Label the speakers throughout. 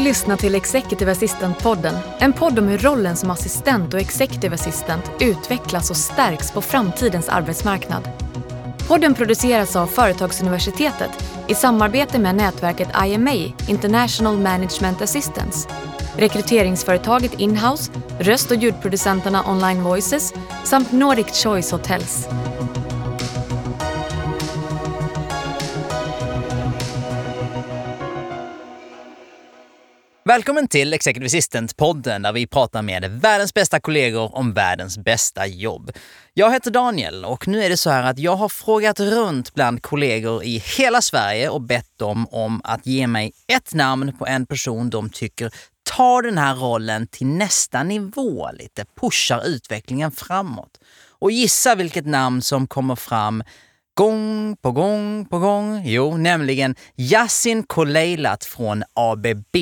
Speaker 1: lyssna till Executive Assistant-podden. En podd om hur rollen som assistent och executive assistant utvecklas och stärks på framtidens arbetsmarknad. Podden produceras av Företagsuniversitetet i samarbete med nätverket IMA, International Management Assistance, rekryteringsföretaget Inhouse, röst och ljudproducenterna Online Voices samt Nordic Choice Hotels.
Speaker 2: Välkommen till Executive Assistant-podden där vi pratar med världens bästa kollegor om världens bästa jobb. Jag heter Daniel och nu är det så här att jag har frågat runt bland kollegor i hela Sverige och bett dem om att ge mig ett namn på en person de tycker tar den här rollen till nästa nivå lite, pushar utvecklingen framåt. Och gissa vilket namn som kommer fram gång på gång på gång. Jo, nämligen Yasin Koleilat från ABB,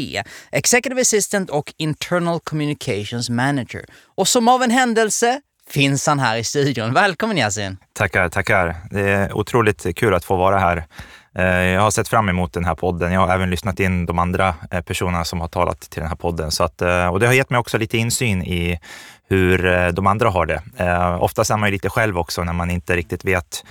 Speaker 2: Executive Assistant och Internal Communications Manager. Och som av en händelse finns han här i studion. Välkommen Yasin!
Speaker 3: Tackar, tackar. Det är otroligt kul att få vara här. Eh, jag har sett fram emot den här podden. Jag har även lyssnat in de andra eh, personerna som har talat till den här podden. Så att, eh, och det har gett mig också lite insyn i hur de andra har det. Oftast är man ju lite själv också när man inte riktigt vet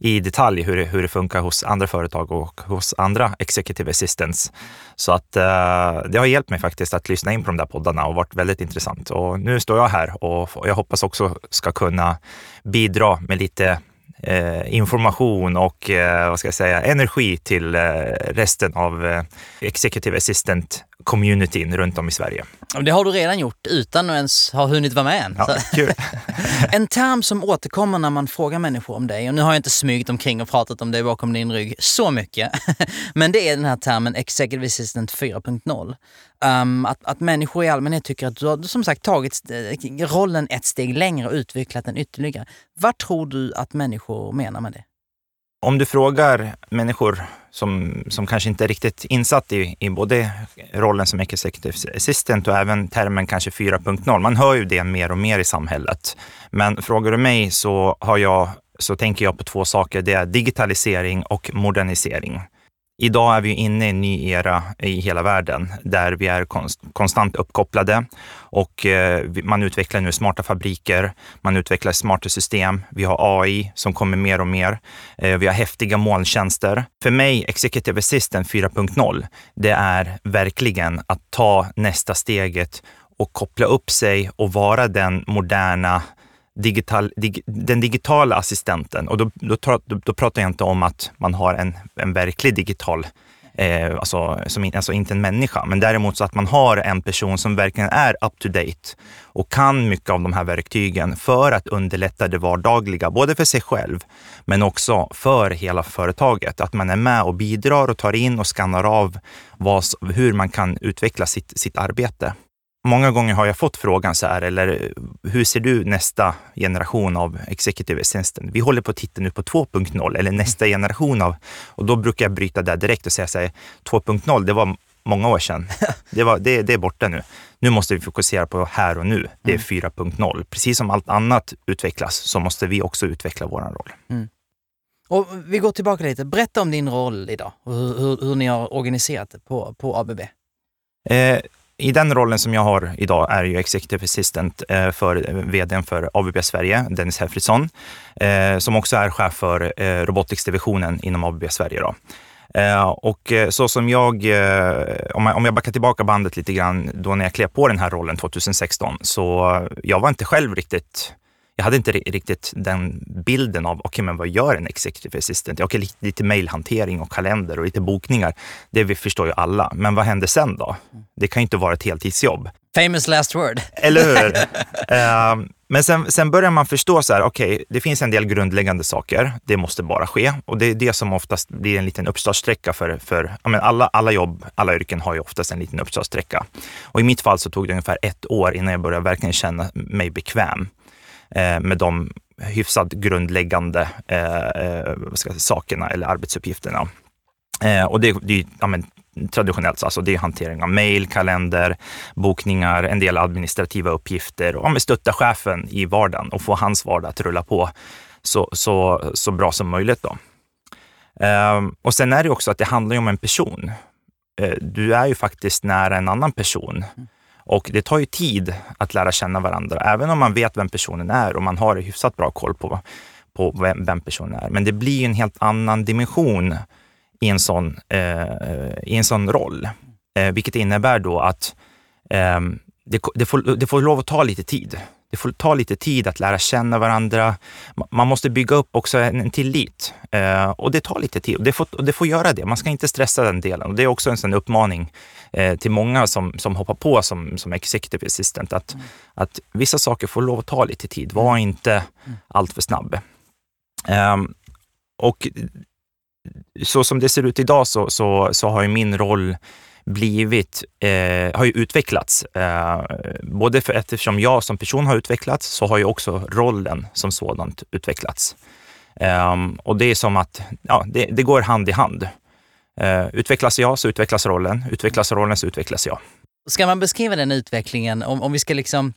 Speaker 3: i detalj hur det, hur det funkar hos andra företag och hos andra executive assistants. Så att eh, det har hjälpt mig faktiskt att lyssna in på de där poddarna och varit väldigt intressant. Och nu står jag här och, och jag hoppas också ska kunna bidra med lite eh, information och eh, vad ska jag säga, energi till eh, resten av eh, Executive Assistant communityn runt om i Sverige.
Speaker 2: Det har du redan gjort utan att ens ha hunnit vara med än.
Speaker 3: Ja, kul.
Speaker 2: en term som återkommer när man frågar människor om dig, och nu har jag inte smugit omkring och pratat om dig bakom din rygg så mycket, men det är den här termen Executive Assistant 4.0. Um, att, att människor i allmänhet tycker att du har som sagt tagit eh, rollen ett steg längre och utvecklat den ytterligare. Vad tror du att människor menar med det?
Speaker 3: Om du frågar människor som, som kanske inte är riktigt insatt i, i både rollen som executive assistant och även termen kanske 4.0. Man hör ju det mer och mer i samhället. Men frågar du mig så, har jag, så tänker jag på två saker. Det är digitalisering och modernisering. Idag är vi inne i en ny era i hela världen där vi är konstant uppkopplade och eh, man utvecklar nu smarta fabriker, man utvecklar smarta system. Vi har AI som kommer mer och mer. Eh, vi har häftiga molntjänster. För mig, Executive Assistant 4.0, det är verkligen att ta nästa steget och koppla upp sig och vara den moderna digital, dig, den digitala assistenten. Och då, då, då, då, pratar jag inte om att man har en, en verklig digital Eh, alltså, som, alltså inte en människa, men däremot så att man har en person som verkligen är up to date och kan mycket av de här verktygen för att underlätta det vardagliga, både för sig själv men också för hela företaget. Att man är med och bidrar och tar in och skannar av vad, hur man kan utveckla sitt, sitt arbete. Många gånger har jag fått frågan så här, eller hur ser du nästa generation av executive assistant? Vi håller på att titta nu på 2.0 eller nästa generation av, och då brukar jag bryta där direkt och säga så här, 2.0, det var många år sedan. Det, var, det, det är borta nu. Nu måste vi fokusera på här och nu. Det är 4.0. Mm. Precis som allt annat utvecklas så måste vi också utveckla vår roll. Mm.
Speaker 2: Och vi går tillbaka lite. Berätta om din roll idag och hur, hur, hur ni har organiserat det på, på ABB.
Speaker 3: Eh, i den rollen som jag har idag är jag executive assistant eh, för eh, vdn för ABB Sverige, Dennis Hefridsson, eh, som också är chef för eh, robotics-divisionen inom ABB Sverige. Då. Och så som jag, om jag backar tillbaka bandet lite grann, då när jag klev på den här rollen 2016, så jag var inte själv riktigt jag hade inte riktigt den bilden av, okej, okay, men vad gör en executive assistant? Okej, okay, lite, mailhantering och kalender och lite bokningar. Det vi förstår ju alla. Men vad händer sen då? Det kan ju inte vara ett heltidsjobb.
Speaker 2: Famous last word.
Speaker 3: Eller hur? uh, men sen, sen, börjar man förstå så här, okej, okay, det finns en del grundläggande saker. Det måste bara ske och det är det som oftast blir en liten uppstartsträcka för, för ja, men alla, alla jobb, alla yrken har ju oftast en liten uppstartsträcka. Och i mitt fall så tog det ungefär ett år innan jag började verkligen känna mig bekväm Eh, med de hyfsat grundläggande eh, eh säga, sakerna eller arbetsuppgifterna. Eh, och det, det ja, men, traditionellt, alltså det är hantering av mejl, kalender, bokningar, en del administrativa uppgifter och ja, stötta chefen i vardagen och få hans vardag att rulla på så, så, så bra som möjligt. Då. Eh, och sen är det också att det handlar om en person. eh, du är ju faktiskt nära en annan person. Mm. Och det tar ju tid att lära känna varandra, även om man vet vem personen är och man har hyfsat bra koll på, på vem, vem personen är. Men det blir en helt annan dimension i en sån, eh, i en sån roll. Eh, vilket innebär då att eh, det, det, får, det får lov att ta lite tid. Det får ta lite tid att lära känna varandra. Man måste bygga upp också en, tillit eh, och det tar lite tid och det, får, och det får göra det. Man ska inte stressa den delen och det är också en sån uppmaning eh, till många som, som hoppar på som, som executive assistant att, mm. att vissa saker får lov att ta lite tid. Var inte mm. alltför snabb. Um, och så som det ser ut idag så, så, så har ju min roll blivit, eh, har ju utvecklats. Eh, både för eftersom jag som person har utvecklats så har ju också rollen som sådant utvecklats. Eh, och det är som att ja, det, det går hand i hand. Eh, utvecklas jag så utvecklas rollen, utvecklas rollen så utvecklas jag.
Speaker 2: Ska man beskriva den utvecklingen, om, om vi ska liksom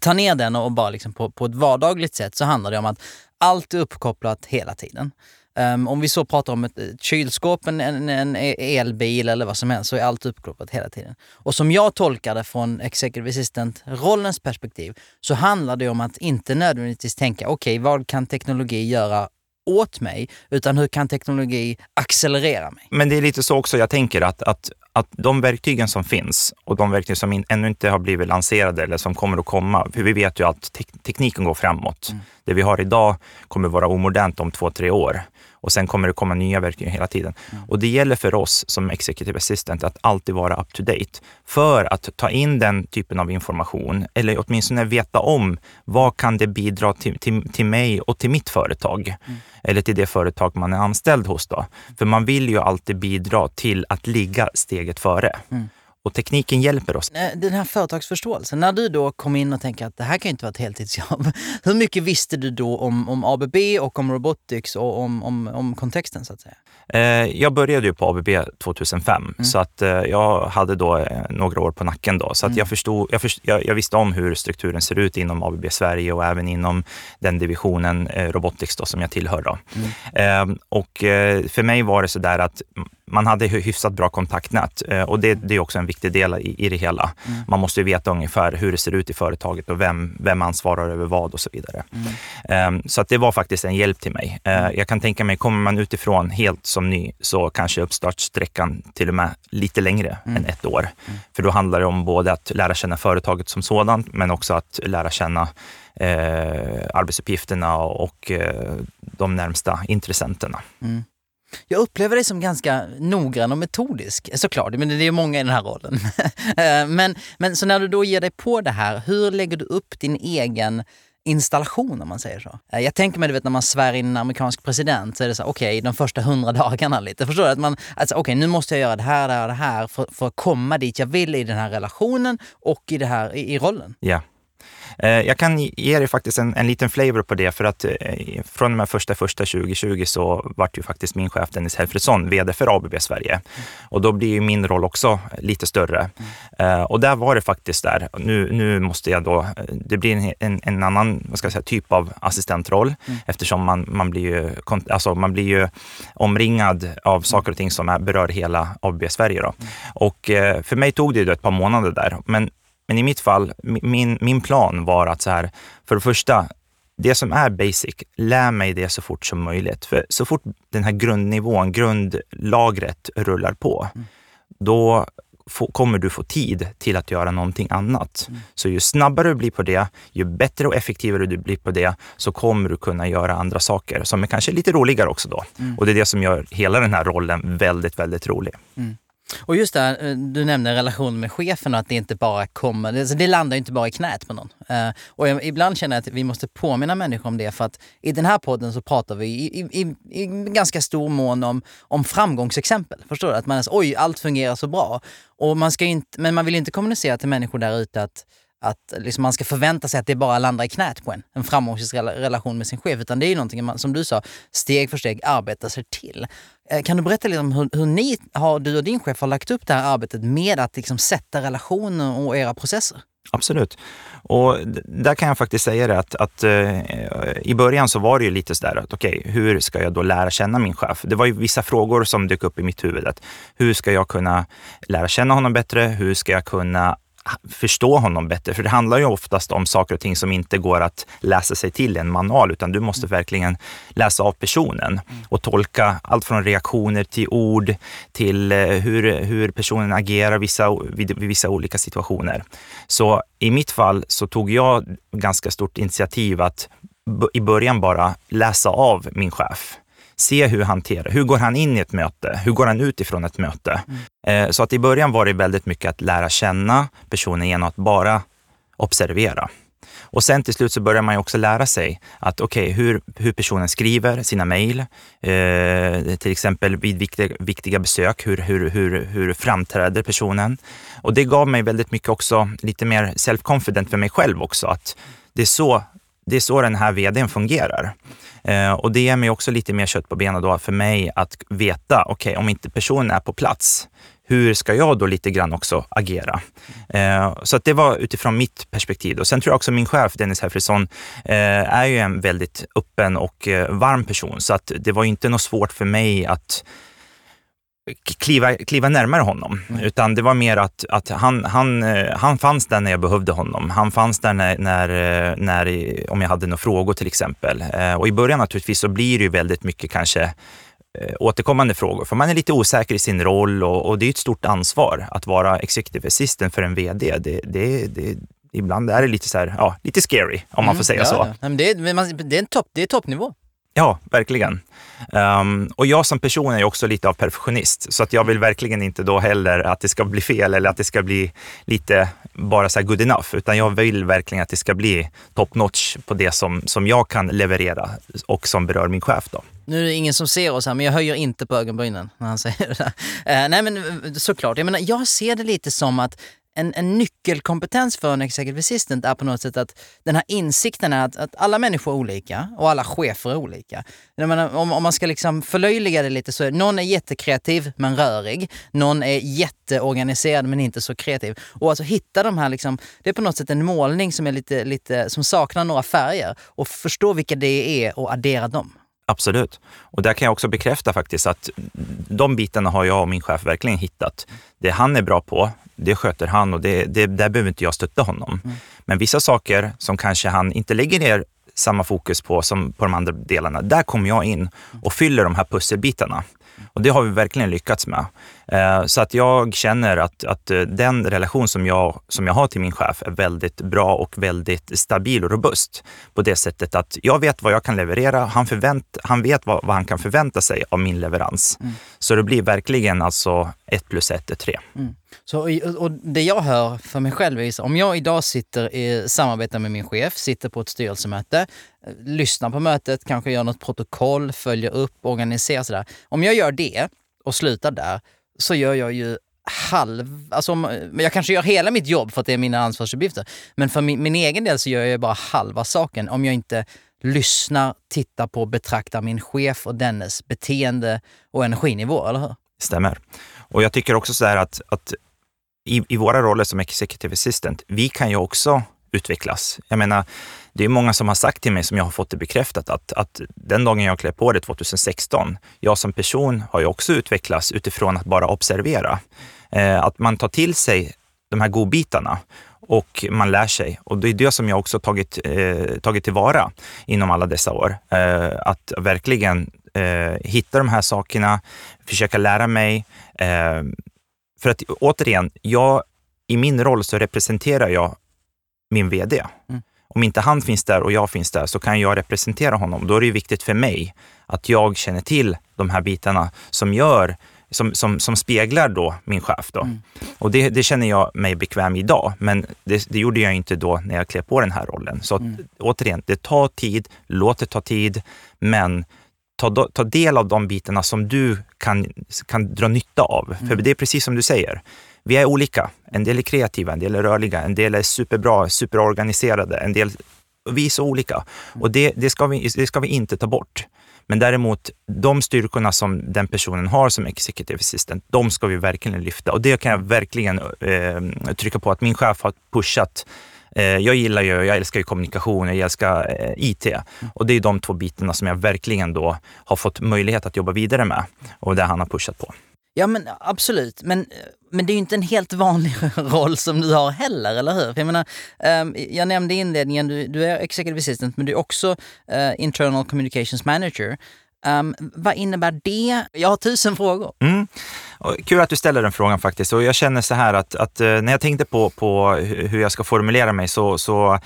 Speaker 2: ta ner den och bara liksom på, på ett vardagligt sätt så handlar det om att allt är uppkopplat hela tiden. Um, om vi så pratar om ett, ett kylskåp, en, en, en, elbil eller vad som helst så är allt uppkopplat hela tiden. Och som jag tolkar det från Executive Assistant-rollens perspektiv så handlar det om att inte nödvändigtvis tänka okej, okay, vad kan teknologi göra åt mig, utan hur kan teknologi accelerera mig?
Speaker 3: Men det är lite så också jag tänker att, att, att de verktygen som finns och de verktyg som in, ännu inte har blivit lanserade eller som kommer att komma, för vi vet ju att te tekniken går framåt. Mm. Det vi har idag kommer vara omodernt om två, tre år och sen kommer det komma nya verktyg hela tiden. Mm. Och det gäller för oss som executive assistant att alltid vara up to date för att ta in den typen av information eller åtminstone veta om vad kan det bidra till, till, till mig och till mitt företag mm. eller till det företag man är anställd hos. Då. För man vill ju alltid bidra till att ligga steget före. Mm. Och tekniken hjälper oss.
Speaker 2: Den här företagsförståelsen, när du då kom in och tänkte att det här kan ju inte vara ett heltidsjobb. Hur mycket visste du då om, om ABB och om robotics och om, om, om kontexten så att säga?
Speaker 3: Eh, jag började ju på ABB 2005 mm. så att eh, jag hade då eh, några år på nacken då. Så att mm. jag, förstod, jag, förstod, jag, visste om hur strukturen ser ut inom ABB Sverige och även inom den divisionen Robotics då, som jag tillhör. Då. Mm. Ehm, och för mig var det så där att man hade hyfsat bra kontaktnät och det, det är också en viktig del i, i det hela. Mm. Man måste ju veta ungefär hur det ser ut i företaget och vem, vem ansvarar över vad och så vidare. Mm. Ehm, så att det var faktiskt en hjälp till mig. Mm. Jag kan tänka mig, kommer man utifrån helt som ny så kanske uppstartssträckan till och med lite längre mm. än ett år. Mm. För då handlar det om både att lära känna företaget som sådant, men också att lära känna eh, arbetsuppgifterna och eh, de närmsta intressenterna. Mm.
Speaker 2: Jag upplever dig som ganska noggrann och metodisk, eh, såklart, men det är många i den här rollen. Eh, men, men så när du då ger dig på det här, hur lägger du upp din egen installation om man säger så. Eh, jag tänker mig, du vet när man svär in en amerikansk president så är det så okej, okay, de första hundra dagarna lite. Förstår du? Att man, alltså, okej, okay, nu måste jag göra det här, det här, det här för, för att komma dit jag vill i den här relationen och i, det här, i, i rollen.
Speaker 3: Ja. Eh, jag kan ge dig faktiskt en, en liten flavor på det, för att eh, från och med första första 2020 så vart ju faktiskt min chef Dennis Helfredsson VD för ABB Sverige. Och då blir ju min roll också lite större. Mm. Och där var det faktiskt där, nu, nu måste jag då, det blir en, en, annan vad ska jag säga, typ av assistentroll mm. eftersom man, man, blir ju, alltså man blir ju omringad av saker och ting som är, berör hela ABB Sverige. Då. Mm. Och för mig tog det ett par månader där, men men i mitt fall, min, min plan var att så här, för det första, det som är basic, lär mig det så fort som möjligt. För så fort den här grundnivån, grundlagret rullar på, mm. då få, kommer du få tid till att göra någonting annat. Mm. Så ju snabbare du blir på det, ju bättre och effektivare du blir på det, så kommer du kunna göra andra saker som är kanske lite roligare också då. Mm. Och det är det som gör hela den här rollen väldigt, väldigt rolig. Mm.
Speaker 2: Och just det, här, eh, du nämnde relationen med chefen och att det inte bara kommer, det, det landar inte bara i knät på någon. Uh, och jag, ibland känner jag att vi måste påminna människor om det för att i den här podden så pratar vi i, i, i, i ganska stor mån om, om framgångsexempel. Förstår du? Att man är så, oj, allt fungerar så bra. Och man ska inte, men man vill inte kommunicera till människor där ute att att liksom man ska förvänta sig att det bara landar i knät på en, en framgångsrik relation med sin chef. Utan det är ju någonting man, som du sa, steg för steg arbetar sig till. Eh, kan du berätta lite om hur, hur ni, har, du och din chef har lagt upp det här arbetet med att liksom sätta relationer och era processer?
Speaker 3: Absolut. Och där kan jag faktiskt säga det att, att uh, i början så var det ju lite sådär att okej, okay, hur ska jag då lära känna min chef? Det var ju vissa frågor som dök upp i mitt huvud. Att hur ska jag kunna lära känna honom bättre? Hur ska jag kunna förstå honom bättre. För det handlar ju oftast om saker och ting som inte går att läsa sig till i en manual, utan du måste verkligen läsa av personen och tolka allt från reaktioner till ord till eh, hur, hur personen agerar vissa, vid, vid vissa olika situationer. Så i mitt fall så tog jag ganska stort initiativ att i början bara läsa av min chef se hur han hanterar, hur går han in i ett möte? Hur går han ut ifrån ett möte? Mm. Så att i början var det väldigt mycket att lära känna personen genom att bara observera. Och sen till slut så börjar man ju också lära sig att okej, okay, hur, hur personen skriver sina mejl, eh, till exempel vid viktiga, viktiga besök, hur, hur, hur, hur framträder personen? Och det gav mig väldigt mycket också lite mer self-confident för mig själv också, att det är så, det är så den här vdn fungerar. Eh, och det ger mig också lite mer kött på benen då för mig att veta, okej, okay, om inte personen är på plats, hur ska jag då lite grann också agera? Eh, så att det var utifrån mitt perspektiv. Och sen tror jag också min chef Dennis Hefferson eh, är ju en väldigt öppen och eh, varm person, så att det var inte något svårt för mig att kliva, kliva närmare honom, mm. utan det var mer att, att han, han, eh, han fanns där när jag behövde honom. Han fanns där när, när, eh, när, om jag hade några frågor till exempel. Eh, och i början naturligtvis så blir det ju väldigt mycket kanske återkommande frågor, för man är lite osäker i sin roll och, och det är ett stort ansvar att vara executive assistant för en VD. Det, det, det, ibland är det lite så här, ja, lite scary om man får säga mm, ja, så.
Speaker 2: Ja. Men det, är, det är en topp, det är toppnivå.
Speaker 3: Ja, verkligen. Um, och jag som person är också lite av perfektionist, så att jag vill verkligen inte då heller att det ska bli fel eller att det ska bli lite bara så good enough, utan jag vill verkligen att det ska bli top notch på det som, som jag kan leverera och som berör min chef. Då.
Speaker 2: Nu är det ingen som ser oss här, men jag höjer inte på ögonbrynen när han säger det där. Uh, nej men eh, såklart, jag menar, jag ser det lite som att en, en nyckelkompetens för en executive assistant är på något sätt att den här insikten är att, att alla människor är olika och alla chefer är olika. Menar, om, om man ska liksom förlöjliga det lite så är någon är jättekreativ men rörig. Någon är jätteorganiserad men inte så kreativ. Och alltså hitta de här, liksom, det är på något sätt en målning som, är lite, lite, som saknar några färger och förstå vilka det är och addera dem.
Speaker 3: Absolut. Och där kan jag också bekräfta faktiskt att de bitarna har jag och min chef verkligen hittat. Det han är bra på, det sköter han och det, det, där behöver inte jag stötta honom. Mm. Men vissa saker som kanske han inte lägger ner samma fokus på som på de andra delarna, där kommer jag in och fyller de här pusselbitarna. Och det har vi verkligen lyckats med. Eh, så att jag känner att, att eh, den relation som jag, som jag har till min chef är väldigt bra och väldigt stabil och robust. På det sättet att jag vet vad jag kan leverera. Han, förvänt, han vet vad, vad han kan förvänta sig av min leverans. Mm. Så det blir verkligen alltså ett plus ett är tre. Mm.
Speaker 2: Så, och det jag hör för mig själv är om jag idag sitter i samarbete med min chef, sitter på ett styrelsemöte, lyssnar på mötet, kanske gör något protokoll, följer upp, organiserar sådär. Om jag gör det och slutar där så gör jag ju halv... Alltså, jag kanske gör hela mitt jobb för att det är mina ansvarsuppgifter. Men för min, min egen del så gör jag bara halva saken om jag inte lyssnar, tittar på, betraktar min chef och dennes beteende och energinivå, eller hur?
Speaker 3: Stämmer. Och jag tycker också så här att, att i, i våra roller som executive assistant, vi kan ju också utvecklas. Jag menar, det är många som har sagt till mig, som jag har fått det bekräftat, att, att den dagen jag klev på det 2016, jag som person har ju också utvecklats utifrån att bara observera. Eh, att man tar till sig de här godbitarna och man lär sig. Och det är det som jag också tagit, eh, tagit tillvara inom alla dessa år. Eh, att verkligen eh, hitta de här sakerna, försöka lära mig. Eh, för att återigen, jag, i min roll så representerar jag min VD. Mm. Om inte han finns där och jag finns där så kan jag representera honom. Då är det viktigt för mig att jag känner till de här bitarna som gör som, som, som speglar då min chef. Då. Mm. Och det, det, känner jag mig bekväm idag, men det, det, gjorde jag inte då när jag klev på den här rollen. Så mm. återigen, det tar tid, låt det ta tid, men ta, ta del av de bitarna som du kan, kan dra nytta av. Mm. För det är precis som du säger, vi är olika. En del är kreativa, en del är rörliga, en del är superbra, superorganiserade, en del vi är så olika. Och det, det, ska vi, det ska vi inte ta bort. Men däremot, de styrkorna som den personen har som executive assistant, de ska vi verkligen lyfta. Och det kan jag verkligen eh, trycka på att min chef har pushat eh, jag gillar ju, jag älskar ju kommunikation, jag älskar eh, IT. Och det är de två bitarna som jag verkligen då har fått möjlighet att jobba vidare med och det han har pushat på.
Speaker 2: Ja men absolut, men, men det är ju inte en helt vanlig roll som du har heller, eller hur? För jag menar, um, jag nämnde i inledningen, du, du är executive assistant men du är också uh, internal communications manager. Um, vad innebär det? Jag har tusen frågor.
Speaker 3: Mm. Kul att du ställer den frågan faktiskt. Och jag känner så här att, att uh, när jag tänkte på, på hur jag ska formulera mig så, så uh,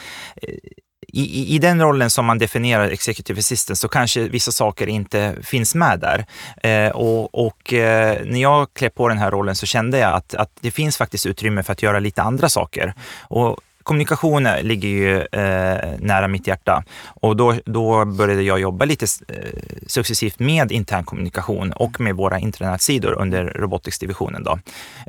Speaker 3: i, i den rollen som man definierar executive assistant så kanske vissa saker inte finns med där. Eh, och, och eh, när jag klev på den här rollen så kände jag att, att det finns faktiskt utrymme för att göra lite andra saker. Och kommunikation ligger ju eh, nära mitt hjärta och då, då började jag jobba lite eh, successivt med intern kommunikation och med våra internetsidor under robotics-divisionen. Då.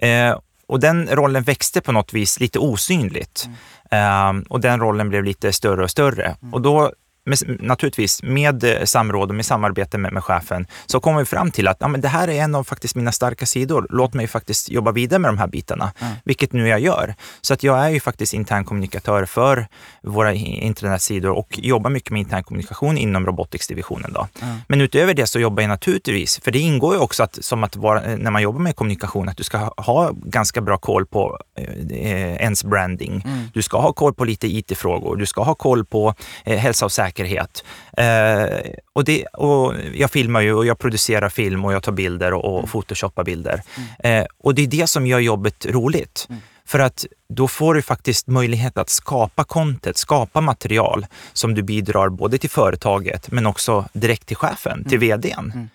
Speaker 3: Eh, och den rollen växte på något vis lite osynligt. Mm. Um, och den rollen blev lite större och större. Mm. Och då med, naturligtvis med eh, samråd och med samarbete med, med chefen så kom vi fram till att ja, men det här är en av faktiskt mina starka sidor. Låt mig faktiskt jobba vidare med de här bitarna, mm. vilket nu jag gör. Så att jag är ju faktiskt intern kommunikatör för våra internetsidor och jobbar mycket med intern kommunikation inom robotics-divisionen. Då. Mm. Men utöver det så jobbar jag naturligtvis, för det ingår ju också att, som att vara, eh, när man jobbar med kommunikation, att du ska ha, ha ganska bra koll på eh, ens branding. Mm. Du ska ha koll på lite IT-frågor, du ska ha koll på eh, hälsa och säkerhet säkerhet. Eh, och, det, och jag filmar ju och jag producerar film och jag tar bilder och, och mm. photoshoppar bilder. Mm. Eh, och det är det som gör jobbet roligt. Mm. För att då får du faktiskt möjlighet att skapa content, skapa material som du bidrar både till företaget men också direkt till chefen, till vdn.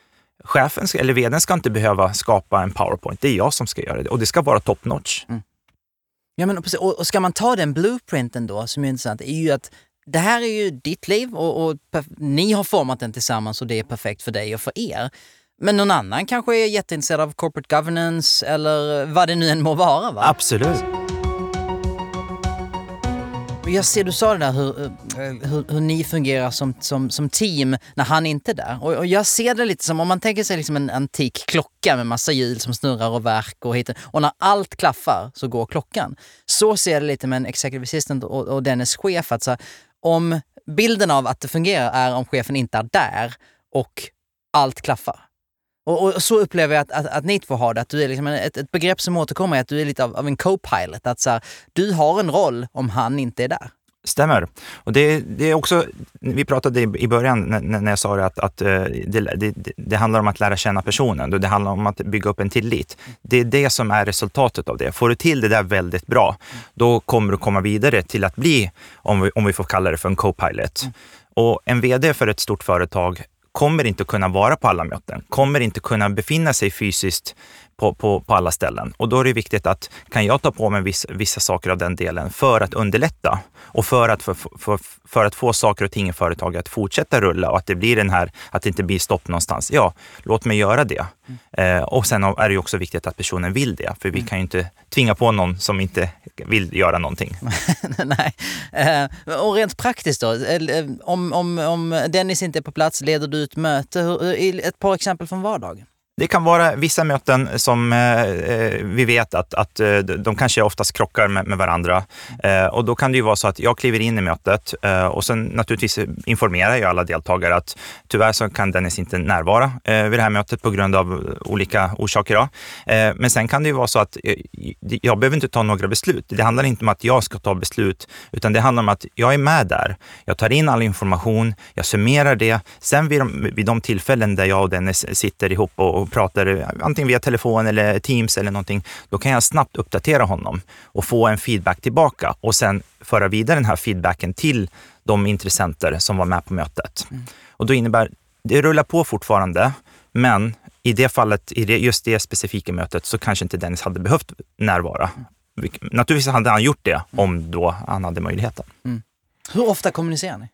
Speaker 3: Chefen eller vdn ska inte behöva skapa en powerpoint, det är jag som ska göra det och det ska vara top notch. Mm.
Speaker 2: Ja, men, och ska man ta den blueprinten då, som är intressant, är ju att det här är ju ditt liv och, och ni har format den tillsammans och det är perfekt för dig och för er. Men någon annan kanske är jätteintresserad av corporate governance eller vad det nu än må vara? Va?
Speaker 3: Absolut.
Speaker 2: Jag ser, du sa det där hur, hur, hur, ni fungerar som, som, som team när han inte är där. Och, och, jag ser det lite som om man tänker sig liksom en antik klocka med massa hjul som snurrar och verk och hit. Och när allt klaffar så går klockan. Så ser det lite med en executive assistant och, och dennes chef. Att så, om bilden av att det fungerar är om chefen inte är där och allt klaffar. Och, och så upplever jag att, att, att ni två har det, att du är liksom ett, ett begrepp som återkommer är att du är lite av, av en co-pilot. Att så här, du har en roll om han inte är där.
Speaker 3: Stämmer. Och det, det, är också, vi pratade i början när, när jag sa det att, att eh, det, det, det, handlar om att lära känna personen. Det handlar om att bygga upp en tillit. Det är det som är resultatet av det. Får du till det där väldigt bra, då kommer du komma vidare till att bli, om vi, om vi får kalla det för en co-pilot. Och en VD för ett stort företag kommer inte kunna vara på alla möten, kommer inte kunna befinna sig fysiskt på, på, på alla ställen. Och då är det viktigt att kan jag ta på mig vissa, vissa saker av den delen för att underlätta och för att, för, för, för att få saker och ting i företaget att fortsätta rulla och att det blir den här, att det inte blir stopp någonstans. Ja, låt mig göra det. Mm. Eh, och sen är det också viktigt att personen vill det, för vi mm. kan ju inte tvinga på någon som inte vill göra någonting.
Speaker 2: Nej. Eh, och rent praktiskt då, eh, om, om, om Dennis inte är på plats, leder du ut möte? Ett par exempel från vardagen.
Speaker 3: Det kan vara vissa möten som eh, eh vi vet att, att eh, de kanske oftast krockar med, med varandra. Eh, och då kan det ju vara så att jag kliver in i mötet eh, och sen naturligtvis informerar jag alla deltagare att tyvärr så kan Dennis inte närvara eh, vid det här mötet på grund av olika orsaker. Då. Eh, men sen kan det ju vara så att jag behöver inte ta några beslut. Det handlar inte om att jag ska ta beslut, utan det handlar om att jag är med där. Jag tar in all information, jag summerar det. Sen vid de, vid de tillfällen där jag och Dennis sitter ihop och och pratar antingen via telefon eller Teams eller någonting, då kan jag snabbt uppdatera honom och få en feedback tillbaka och sen föra vidare den här feedbacken till de intressenter som var med på mötet. Mm. Och då innebär, det rullar på fortfarande, men i det fallet, i det, just det specifika mötet, så kanske inte Dennis hade behövt närvara. Naturligtvis hade han gjort det om då han hade möjligheten. Mm.
Speaker 2: Hur ofta kommunicerar ni?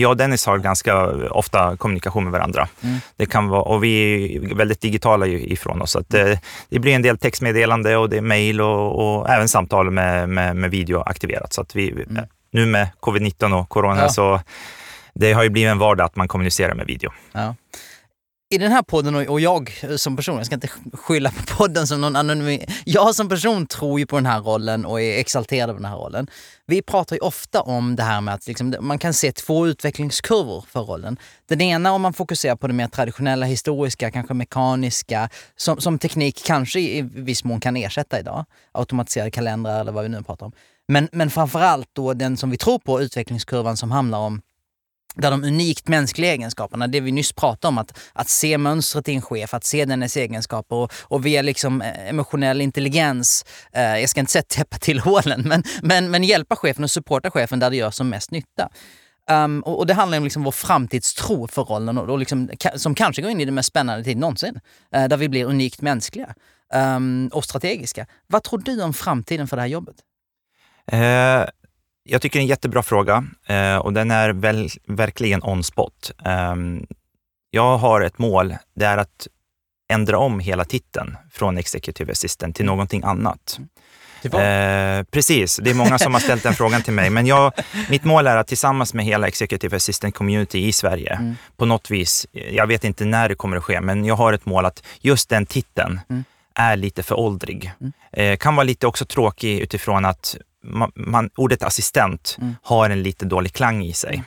Speaker 3: Jag och Dennis har ganska ofta kommunikation med varandra. Mm. Det kan vara, och vi är väldigt digitala ifrån oss. Så det, det blir en del textmeddelande och det är mejl och, och, även samtal med, med, med video aktiverat. Så vi, mm. Nu med covid-19 och corona ja. så det har ju blivit en vardag att man kommunicerar med video.
Speaker 2: Ja i den här podden och jag eh, som person, jag ska inte skylla på podden som någon anonym, jag som person tror ju på den här rollen och är exalterad av den här rollen. Vi pratar ju ofta om det här med att liksom, man kan se två utvecklingskurvor för rollen. Den ena om man fokuserar på det mer traditionella, historiska, kanske mekaniska, som, som teknik kanske i viss mån kan ersätta idag. Automatiserade kalendrar eller vad vi nu pratar om. Men, men framförallt då den som vi tror på, utvecklingskurvan som handlar om där de unikt mänskliga egenskaperna, det vi nyss pratade om, att, att se mönstret i en chef, att se dennes egenskaper och, och via liksom eh, emotionell intelligens, eh, jag ska inte säga täppa till hålen, men, men, men hjälpa chefen och supporta chefen där det gör som mest nytta. Um, och, och, det handlar om liksom vår framtidstro för rollen och, och liksom, som kanske går in i den mest spännande tid någonsin. eh, där vi blir unikt mänskliga um, och strategiska. Vad tror du om framtiden för det här jobbet?
Speaker 3: Eh, jag tycker det är en jättebra fråga eh, och den är väl, verkligen on spot. Eh, jag har ett mål, det är att ändra om hela titeln från Executive Assistant till mm. någonting annat. Eh, precis, det är många som har ställt den frågan till mig. Men jag, mitt mål är att tillsammans med hela Executive Assistant Community i Sverige, mm. på något vis, jag vet inte när det kommer att ske, men jag har ett mål att just den titeln mm. är lite för åldrig. Mm. Eh, kan vara lite också tråkig utifrån att man, man, ordet assistent mm. har en lite dålig klang i sig.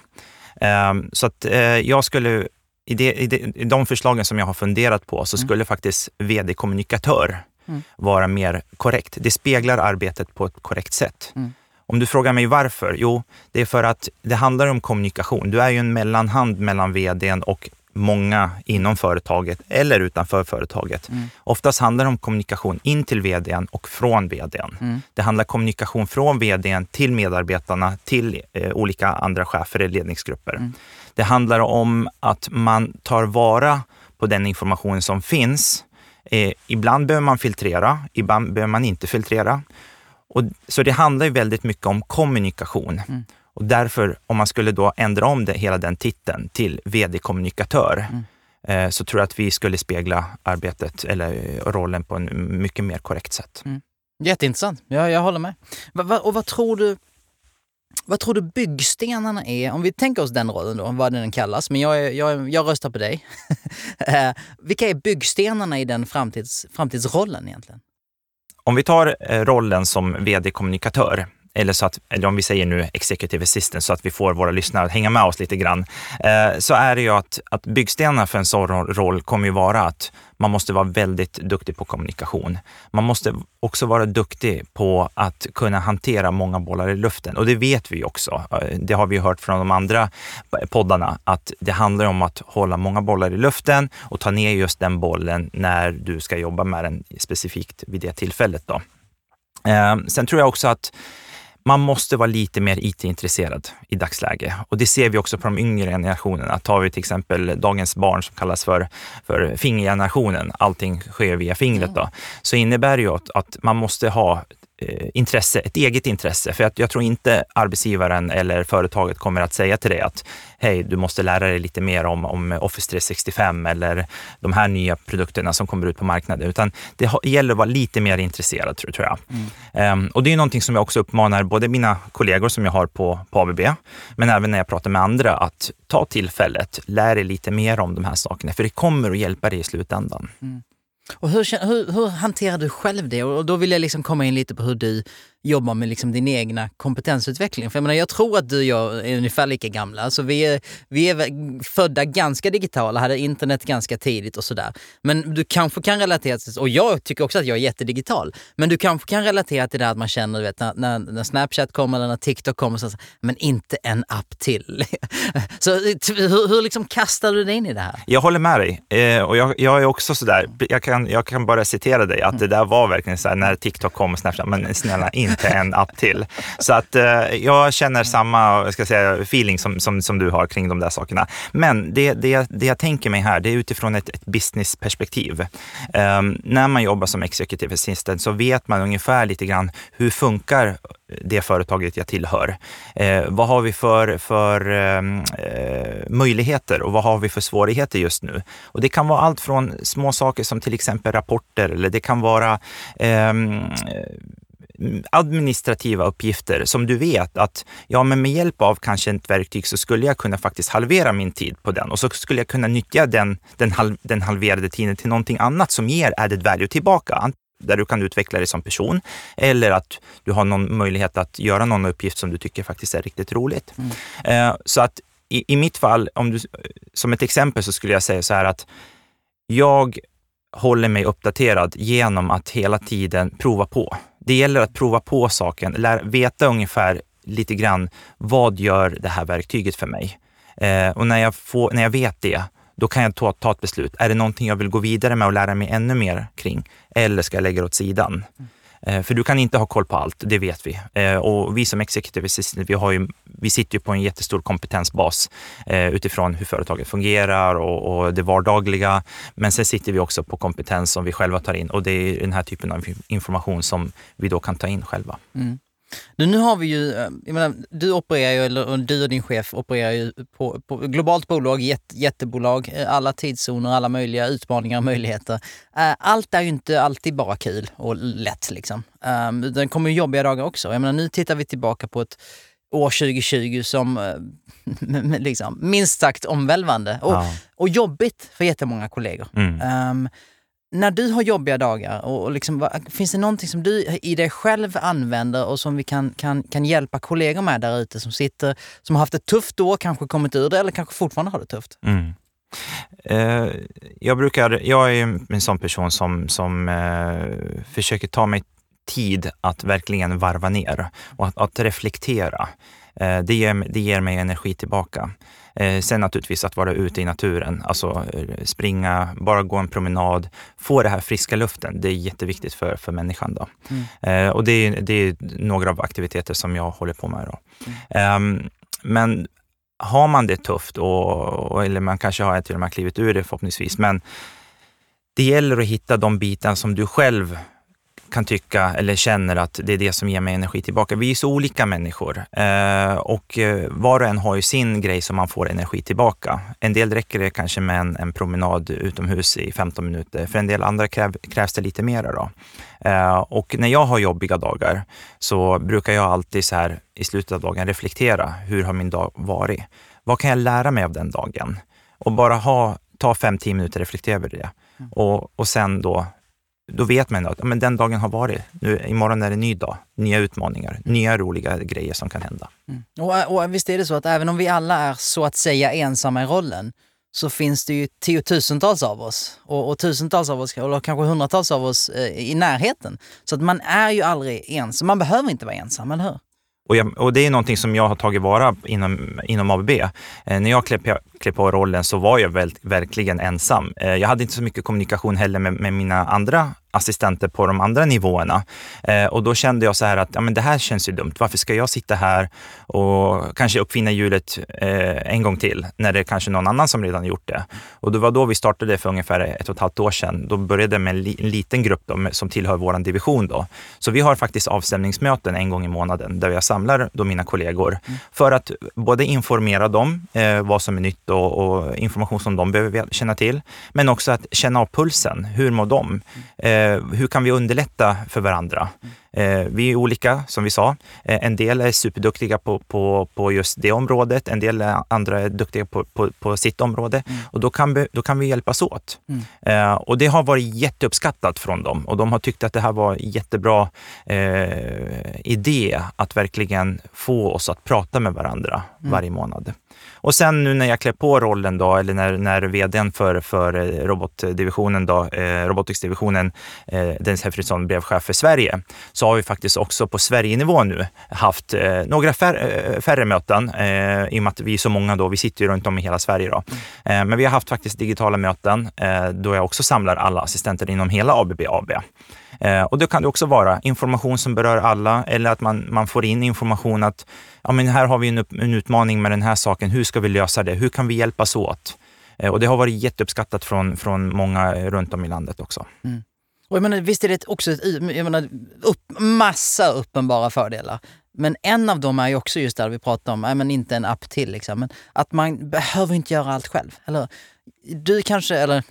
Speaker 3: Um, så att uh, jag skulle, i, det, i, det, i de förslagen som jag har funderat på, så mm. skulle faktiskt vd-kommunikatör mm. vara mer korrekt. Det speglar arbetet på ett korrekt sätt. Mm. Om du frågar mig varför? Jo, det är för att det handlar om kommunikation. Du är ju en mellanhand mellan vdn och många inom företaget eller utanför företaget. Mm. Oftast handlar det om kommunikation in till vdn och från vdn. Mm. Det handlar kommunikation från vdn till medarbetarna, till eh, olika andra chefer i ledningsgrupper. Mm. Det handlar om att man tar vara på den information som finns. Eh, ibland behöver man filtrera, ibland behöver man inte filtrera. Och, så det handlar väldigt mycket om kommunikation. Mm. Och därför, om man skulle då ändra om det, hela den titeln till vd-kommunikatör, mm. eh, så tror jag att vi skulle spegla arbetet eller rollen på en mycket mer korrekt sätt. Mm.
Speaker 2: Jätteintressant. Ja, jag håller med. Va, va, och vad tror du vad tror du byggstenarna är? Om vi tänker oss den rollen då, vad den kallas, men jag, jag, jag röstar på dig. Eh, vilka är byggstenarna i den framtids, framtidsrollen egentligen?
Speaker 3: Om vi tar eh, rollen som vd-kommunikatör eller, så att, eller om vi säger nu executive assistant, så att vi får våra lyssnare att hänga med oss lite grann, eh, så är det ju att, att byggstenarna för en sån roll kommer ju vara att man måste vara väldigt duktig på kommunikation. Man måste också vara duktig på att kunna hantera många bollar i luften och det vet vi också. Eh, det har vi hört från de andra poddarna att det handlar om att hålla många bollar i luften och ta ner just den bollen när du ska jobba med den specifikt vid det tillfället. Då. Eh, sen tror jag också att man måste vara lite mer IT-intresserad i dagsläge. Och det ser vi också på de yngre generationerna. Tar vi till exempel dagens barn som kallas för, för fingergenerationen, allting sker via fingret, då, så innebär det ju att, att man måste ha intresse, ett eget intresse. För att jag tror inte arbetsgivaren eller företaget kommer att säga till dig att hej, du måste lära dig lite mer om, om Office 365 eller de här nya produkterna som kommer ut på marknaden. Utan det gäller att vara lite mer intresserad, tror, tror jag. Mm. Um, och det är någonting som jag också uppmanar både mina kollegor som jag har på, på ABB, men även när jag pratar med andra, att ta tillfället, lär dig lite mer om de här sakerna, för det kommer att hjälpa dig i slutändan. Mm.
Speaker 2: Och hur, hur, hur hanterar du själv det? Och då vill jag liksom komma in lite på hur du jobbar med liksom din egna kompetensutveckling. För jag, menar, jag tror att du och jag är ungefär lika gamla. så vi, är, vi är födda ganska digitala, hade internet ganska tidigt och sådär. Men du kanske kan relatera till, och jag tycker också att jag är jättedigital, men du kanske kan relatera till det att man känner, du vet, när, när, när Snapchat kommer eller när TikTok kommer, så, men inte en app till. så hur, hur liksom kastar du dig in i det här?
Speaker 3: Jag håller med dig. Eh, och jag, jag, är också sådär, jag kan, jag kan bara citera dig, att mm. det där var verkligen så här, när TikTok kom och Snapchat, men snälla in inte en app till. Så att eh, jag känner samma ska säga, feeling som, som, som du har kring de där sakerna. Men det, det, det jag tänker mig här, det är utifrån ett, ett businessperspektiv. Um, när man jobbar som executive assistant så vet man ungefär lite grann hur funkar det företaget jag tillhör. Eh, vad har vi för, för ehm, eh, möjligheter och vad har vi för svårigheter just nu? Och det kan vara allt från små saker som till exempel rapporter eller det kan vara eh, administrativa uppgifter som du vet att ja, men med hjälp av kanske ett verktyg så skulle jag kunna faktiskt halvera min tid på den och så skulle jag kunna nyttja den, den, halv, den halverade tiden till någonting annat som ger added value tillbaka där du kan utveckla dig som person eller att du har någon möjlighet att göra någon uppgift som du tycker faktiskt är riktigt roligt. Mm. Eh, så att i, i mitt fall, om du, som ett exempel så skulle jag säga så här att jag håller mig uppdaterad genom att hela tiden prova på. Det gäller att prova på saken, lär, veta ungefär lite grann vad gör det här verktyget för mig? Eh, och när jag, får, när jag vet det, då kan jag ta, ta ett beslut. Är det någonting jag vill gå vidare med och lära mig ännu mer kring? Eller ska jag lägga det åt sidan? Mm. Eh, för du kan inte ha koll på allt, det vet vi. Eh, och vi som executive assistant, vi, har ju, vi sitter ju på en jättestor kompetensbas eh, utifrån hur företaget fungerar och, och det vardagliga. Men sen sitter vi också på kompetens som vi själva tar in och det är den här typen av information som vi då kan ta in själva. Mm.
Speaker 2: Du, nu har vi ju, eh, jag menar, du opererar ju, eller du och din chef opererar ju på, på globalt bolag, jätte, jättebolag, eh, alla tidszoner, alla möjliga utmaningar och möjligheter. Eh, allt är ju inte alltid bara kul och lätt liksom. Um, det kommer ju jobbiga dagar också. Jag menar, nu tittar vi tillbaka på ett år 2020 som liksom, minst sagt omvälvande och, ja. och jobbigt för jättemånga kollegor. Mm. Um, när du har jobbiga dagar, och, och liksom, vad, finns det någonting som du i dig själv använder och som vi kan, kan, kan hjälpa kollegor med där ute som sitter, som har haft ett tufft år, kanske kommit ur det eller kanske fortfarande har det tufft? Mm.
Speaker 3: Eh, jag, brukar, jag är en sån person som, som eh, försöker ta mig tid att verkligen varva ner och att, att reflektera. Eh, det, ger, det ger mig energi tillbaka. Eh, sen naturligtvis att vara ute i naturen, alltså eh, springa, bara gå en promenad, få det här friska luften. Det är jätteviktigt för, för människan. Då. Mm. Eh, och det är, det är några av aktiviteter som jag håller på med. Då. Mm. Um, men har man det tufft, och, eller man kanske har till och med klivit ur det förhoppningsvis, men det gäller att hitta de bitar som du själv kan tycka eller känner att det är det som ger mig energi tillbaka. Vi är så olika människor eh, och eh, var och en har ju sin grej som man får energi tillbaka. En del räcker det kanske med en, en promenad utomhus i 15 minuter. För en del andra kräv, krävs det lite mera. Då. Eh, och när jag har jobbiga dagar så brukar jag alltid så här i slutet av dagen reflektera. Hur har min dag varit? Vad kan jag lära mig av den dagen? Och bara ha, ta 5-10 minuter och reflektera över det. Mm. Och, och sen då då vet man att men den dagen har varit. Nu, imorgon är det en ny dag, nya utmaningar, nya roliga grejer som kan hända.
Speaker 2: Mm. Och, och visst är det så att även om vi alla är så att säga ensamma i rollen, så finns det ju tiotusentals av oss och, och tusentals av oss, eller kanske hundratals av oss eh, i närheten. Så att man är ju aldrig ensam. Man behöver inte vara ensam, eller hur?
Speaker 3: Och, jag, och, det är någonting som jag har tagit vara inom, inom ABB. Eh, när jag klev på rollen så var jag väl, verkligen ensam. Eh, jag hade inte så mycket kommunikation heller med, med mina andra assistenter på de andra nivåerna. Eh, och då kände jag så här att ja, men det här känns ju dumt. Varför ska jag sitta här och kanske uppfinna hjulet eh, en gång till när det är kanske någon annan som redan gjort det? Och det var då vi startade för ungefär ett och ett halvt år sedan. Då började med en, li en liten grupp då, som tillhör vår division. Då. Så vi har faktiskt avstämningsmöten en gång i månaden där jag samlar då mina kollegor mm. för att både informera dem eh, vad som är nytt och, och, information som de behöver känna till, men också att känna av pulsen. Hur mår de? Mm Eh, hur kan vi underlätta för varandra? Eh, vi är olika, som vi sa. Eh, en del är superduktiga på, på, på just det området, en del andra är duktiga på, på, på sitt område mm. och då kan, vi, då kan vi hjälpas åt. Mm. och det har varit jätteuppskattat från dem och de har tyckt att det här var en jättebra eh, idé att verkligen få oss att prata med varandra mm. varje månad. Och sen nu när jag klär på rollen då, eller när, när vdn för, för eh, robotdivisionen då, eh, roboticsdivisionen, eh, Dennis Heffridsson, blev chef för Sverige, så har vi faktiskt också på Sverigenivå nu haft eh, några fär, eh, färre möten eh, i och med att vi är så många då. Vi sitter ju runt om i hela Sverige då. Eh, men vi har haft faktiskt digitala möten eh, då jag också samlar alla assistenter inom hela ABB AB. Eh, och det kan det också vara information som berör alla eller att man, man får in information att ja, men här har vi en, en utmaning med den här saken. Hur ska vi lösa det? Hur kan vi hjälpas åt? Och det har varit jätteuppskattat från, från många runt om i landet också.
Speaker 2: Mm. Och jag menar, visst är det också ett, jag menar, upp, massa uppenbara fördelar. Men en av dem är ju också just det vi pratar om, men inte en app till. Liksom. Men att man behöver inte göra allt själv. Eller du kanske, eller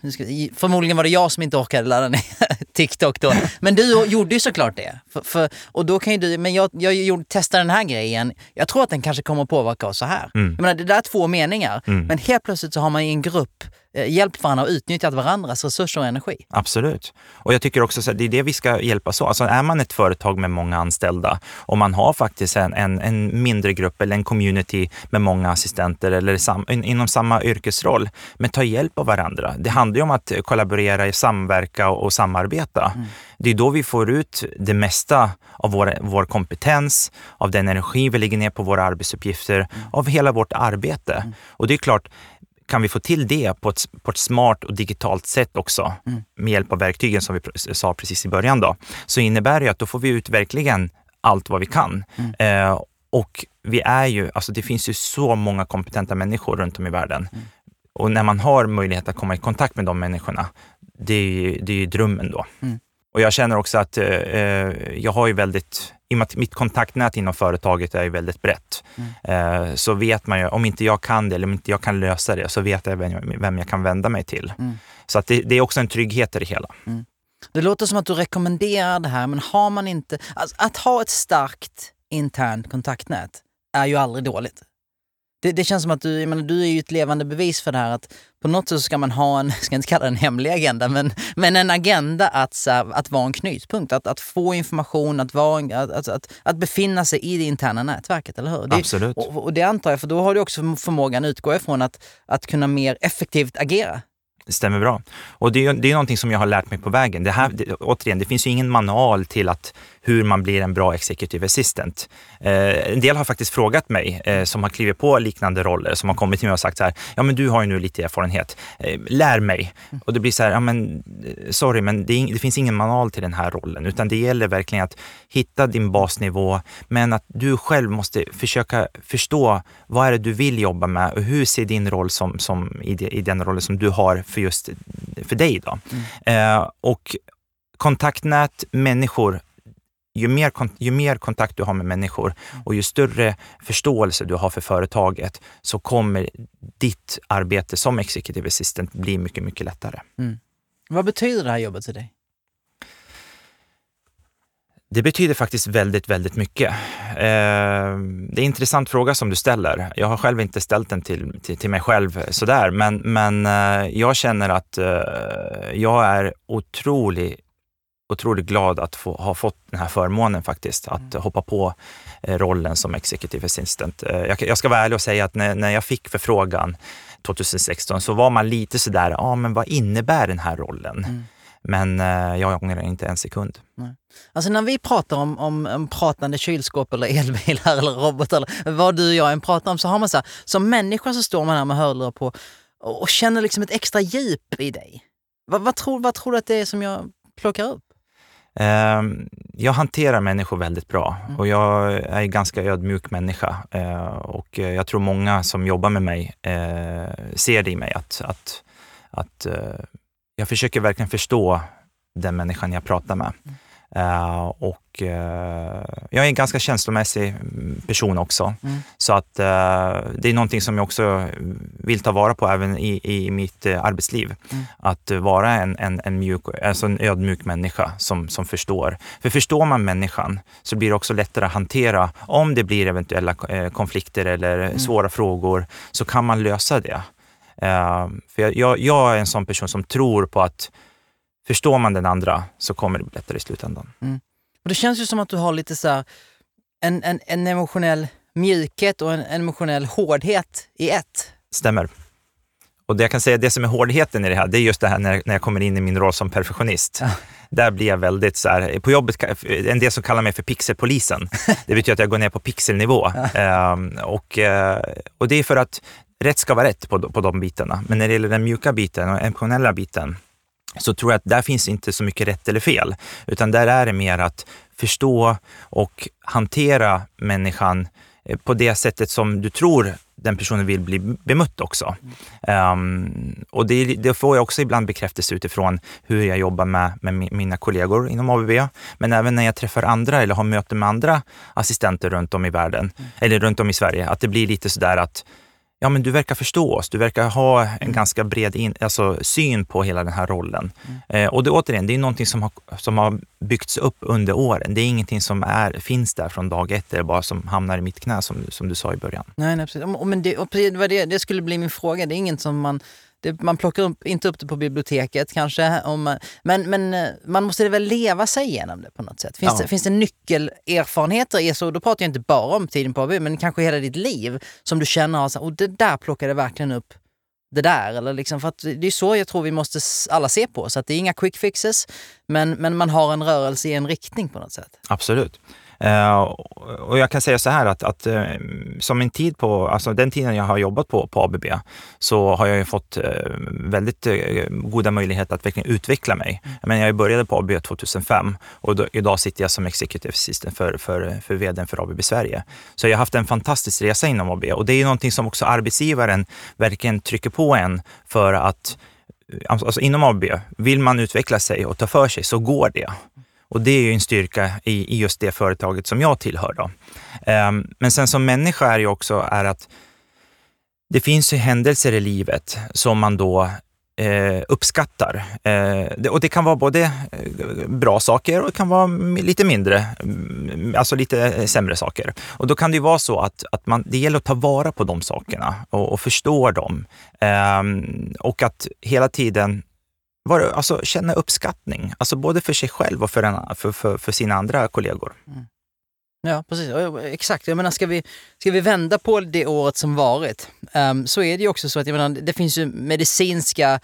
Speaker 2: förmodligen var det jag som inte orkade ladda ner TikTok då. Men du gjorde ju såklart det. För, för, och då kan ju du, men jag, jag gjorde, testade den här grejen. Jag tror att den kanske kommer påverka oss så här. Mm. Jag menar, det där är två meningar. Mm. Men helt plötsligt så har man i en grupp Eh, hjälpt varandra och utnyttjat varandras resurser och energi.
Speaker 3: Absolut. Och jag tycker också att det är det vi ska hjälpas åt. Alltså är man ett företag med många anställda och man har faktiskt en, en, en mindre grupp eller en community med många assistenter eller sam, inom samma yrkesroll, men ta hjälp av varandra. Det handlar ju om att kollaborera, samverka och, och samarbeta. Mm. Det är då vi får ut det mesta av vår, vår kompetens, av den energi vi lägger ner på våra arbetsuppgifter, mm. av hela vårt arbete. Mm. Och det är klart, kan vi få till det på ett, på ett smart och digitalt sätt också, mm. med hjälp av verktygen som vi sa precis i början, då, så innebär det att då får vi ut verkligen allt vad vi kan. Mm. Eh, och vi är ju, alltså det finns ju så många kompetenta människor runt om i världen. Mm. Och när man har möjlighet att komma i kontakt med de människorna, det är ju, det är ju drömmen då. Mm. Och jag känner också att eh, eh jag har ju väldigt i och med att mitt kontaktnät inom företaget är väldigt brett, mm. Eh, så vet man ju, om inte jag kan det eller om inte jag kan lösa det, så vet jag vem jag kan vända mig till. Mm. Så att det, det, är också en trygghet i det hela. Mm.
Speaker 2: Det låter som att du rekommenderar det här, men har man inte... Alltså, att ha ett starkt internt kontaktnät är ju aldrig dåligt. Det, det, känns som att du, menar, du är ju ett levande bevis för det här att på något sätt ska man ha en, jag ska inte kalla det en hemlig agenda, men, men en agenda att, så, att vara en knutpunkt, att, att få information, att, vara, att, att, att, att befinna sig i det interna nätverket, eller hur?
Speaker 3: Det, Absolut.
Speaker 2: Och, och, det antar jag, för då har du också förmågan, utgår ifrån, att, att kunna mer effektivt agera.
Speaker 3: Det stämmer bra. Och det är, det är någonting som jag har lärt mig på vägen. Det här, det, återigen, det finns ju ingen manual till att hur man blir en bra executive assistant. Eh, en del har faktiskt frågat mig eh, som har klivit på liknande roller, som har kommit till mig och sagt så här, ja men du har ju nu lite erfarenhet, eh, lär mig. Mm. Och det blir så här, ja men sorry, men det, det, finns ingen manual till den här rollen, utan det gäller verkligen att hitta din basnivå, men att du själv måste försöka förstå vad är det du vill jobba med och hur ser din roll som, som i, de, i den rollen som du har för just för dig. Då. Mm. Eh, och kontaktnät, människor ju mer, ju mer kontakt du har med människor mm. och ju större förståelse du har för företaget så kommer ditt arbete som executive assistant bli mycket, mycket lättare. Mm.
Speaker 2: Vad betyder det här jobbet för dig?
Speaker 3: Det betyder faktiskt väldigt, väldigt mycket. Eh, det är en intressant fråga som du ställer. Jag har själv inte ställt den till, till, till mig själv sådär, men, men eh, jag känner att eh, jag är otroligt otroligt glad att få, ha fått den här förmånen faktiskt, att mm. hoppa på eh, rollen som executive assistant. Eh, jag, jag, ska vara ärlig och säga att när, när jag fick förfrågan 2016 så var man lite sådär, ja ah, men vad innebär den här rollen? Mm. Men eh, jag ångrar inte en sekund. Nej.
Speaker 2: Alltså när vi pratar om, om, om, pratande kylskåp eller elbilar eller robotar eller vad du och jag än pratar om så har man så här, som människa så står man här med hörlurar på och, och känner liksom ett extra djup i dig. Vad, vad, tror, vad tror du att det är som jag plockar upp?
Speaker 3: Ehm, jag hanterar människor väldigt bra mm. och jag är en ganska ödmjuk människa eh, och jag tror många som jobbar med mig eh, ser det i mig att, att, att eh, jag försöker verkligen förstå den människan jag pratar med. Mm. Uh, och uh, jag är en ganska känslomässig person också. Mm. Så att uh, det är någonting som jag också vill ta vara på även i, i mitt arbetsliv. Mm. Att vara en, en, en, mjuk, alltså en ödmjuk människa som, som förstår. För förstår man människan så blir det också lättare att hantera om det blir eventuella konflikter eller mm. svåra frågor så kan man lösa det. för jag, jag, jag är en sån person som tror på att Förstår man den andra så kommer det bli lättare i slutändan. Mm.
Speaker 2: Och det känns ju som att du har lite så här, en, en, en emotionell mjukhet och en, en emotionell hårdhet i ett.
Speaker 3: Stämmer. Och det jag kan säga, det som är hårdheten i det här, det är just det här när, när jag kommer in i min roll som perfektionist. Ja. Där blir jag väldigt så här, på jobbet, en del som kallar mig för pixelpolisen. Det betyder att jag går ner på pixelnivå. Ja. Ehm, och, eh, och det är för att rätt ska vara rätt på, på de bitarna. Men när det gäller den mjuka biten och emotionella biten, så tror jag att där finns inte så mycket rätt eller fel, utan där är det mer att förstå och hantera människan eh, på det sättet som du tror den personen vill bli bemött också. Um, och det, det, får jag också ibland bekräftelse utifrån hur jag jobbar med, med mina kollegor inom ABB. Men även när jag träffar andra eller har möten med andra assistenter runt om i världen, mm. eller runt om i Sverige, att det blir lite sådär att ja men du verkar förstå oss, du verkar ha en mm. ganska bred in, alltså, syn på hela den här rollen. Mm. Eh, och det, återigen, det är någonting som har, som har byggts upp under åren. Det är ingenting som är, finns där från dag ett, eller bara som hamnar i mitt knä som, som du sa i början.
Speaker 2: Nej, nej precis. Men det, det, det skulle bli min fråga. Det är inget som man det, man plockar upp, inte upp det på biblioteket kanske, om, men, men eh, man måste väl leva sig igenom det på något sätt. Finns, ja. det, finns det nyckelerfarenheter, så, då pratar jag inte bara om tiden på ABB, men kanske hela ditt liv som du känner att och det där plockade verkligen upp det där. Eller liksom, för att det är så jag tror vi måste alla se på. Så att det är inga quick fixes, men, men man har en rörelse i en riktning på något sätt.
Speaker 3: Absolut. Uh, och jag kan säga så här att, att uh, som en tid på, alltså den tiden jag har jobbat på, på ABB så har jag fått uh, väldigt goda möjligheter att verkligen utveckla mig. Mm. Men jag började på ABB 2005 och då, idag sitter jag som executive assistant för, för, för vdn för ABB Sverige. Så jag har haft en fantastisk resa inom ABB och det är någonting som också arbetsgivaren verkligen trycker på en för att Alltså inom ABB, vill man utveckla sig och ta för sig så går det. Och det är ju en styrka i, i just det företaget som jag tillhör. Då. Um, men sen som människa är det också är att det finns ju händelser i livet som man då eh, uppskattar. Eh, det, och det kan vara både eh, bra saker och det kan vara lite mindre, mm, alltså lite eh, sämre saker. Och då kan det ju vara så att, att man, det gäller att ta vara på de sakerna och, och förstå dem. Eh, och att hela tiden var, alltså, känna uppskattning, alltså både för sig själv och för, en, för, för, för sina andra kollegor. Mm.
Speaker 2: Ja, precis. Exakt. Jag menar, ska vi, ska vi vända på det året som varit um, så är det ju också så att jag menar, det finns ju medicinska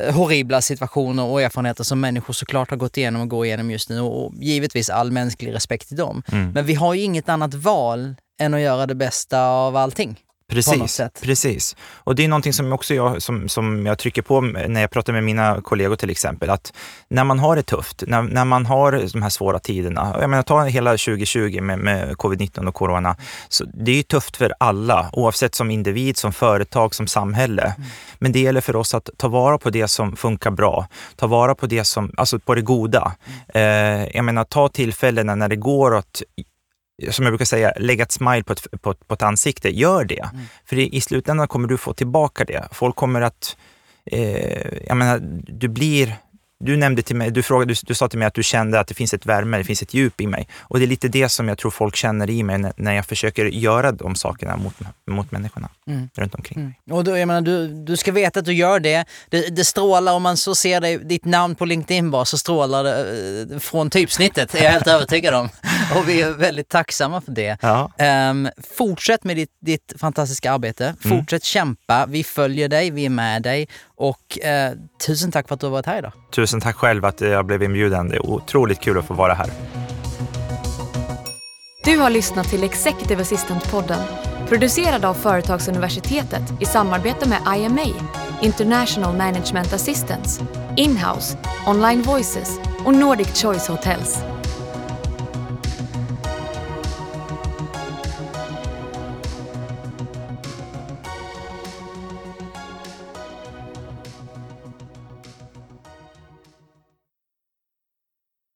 Speaker 2: uh, horribla situationer och erfarenheter som människor såklart har gått igenom och går igenom just nu och givetvis all mänsklig respekt till dem. Mm. Men vi har ju inget annat val än att göra det bästa av allting.
Speaker 3: Precis, precis. Och det är någonting som, också jag, som, som jag trycker på när jag pratar med mina kollegor till exempel, att när man har det tufft, när, när man har de här svåra tiderna, jag menar ta hela 2020 med, med covid-19 och corona, så det är ju tufft för alla, oavsett som individ, som företag, som samhälle. Mm. Men det gäller för oss att ta vara på det som funkar bra, ta vara på det som, alltså på det goda. Mm. Eh, jag menar ta tillfällena när det går att som jag brukar säga, lägga ett smile på ett, på, på ett ansikte, gör det. Mm. För i slutändan kommer du få tillbaka det. Folk kommer att, eh, jag menar, du blir du nämnde till mig, du, frågade, du, du, sa till mig att du kände att det finns ett värme, det finns ett djup i mig. Och det är lite det som jag tror folk känner i mig när, när jag försöker göra de sakerna mot, mot människorna mm. runt omkring mm.
Speaker 2: Och då, jag menar, du, du ska veta att du gör det. det. Det strålar, om man så ser dig, ditt namn på LinkedIn bara, så strålar det eh, från typsnittet, är jag helt övertygad om. Och vi är väldigt tacksamma för det. Ja. Um, fortsätt med ditt, ditt fantastiska arbete. Mm. Fortsätt mm. kämpa. Vi följer dig, vi är med dig. Och eh, tusen tack för att du har varit här idag.
Speaker 3: Tusen tack själv att jag blev inbjuden. Det är otroligt kul att få vara här.
Speaker 1: Du har lyssnat till Executive Assistant-podden producerad av Företagsuniversitetet i samarbete med IMA, International Management Assistance, Inhouse, Online Voices och Nordic Choice Hotels.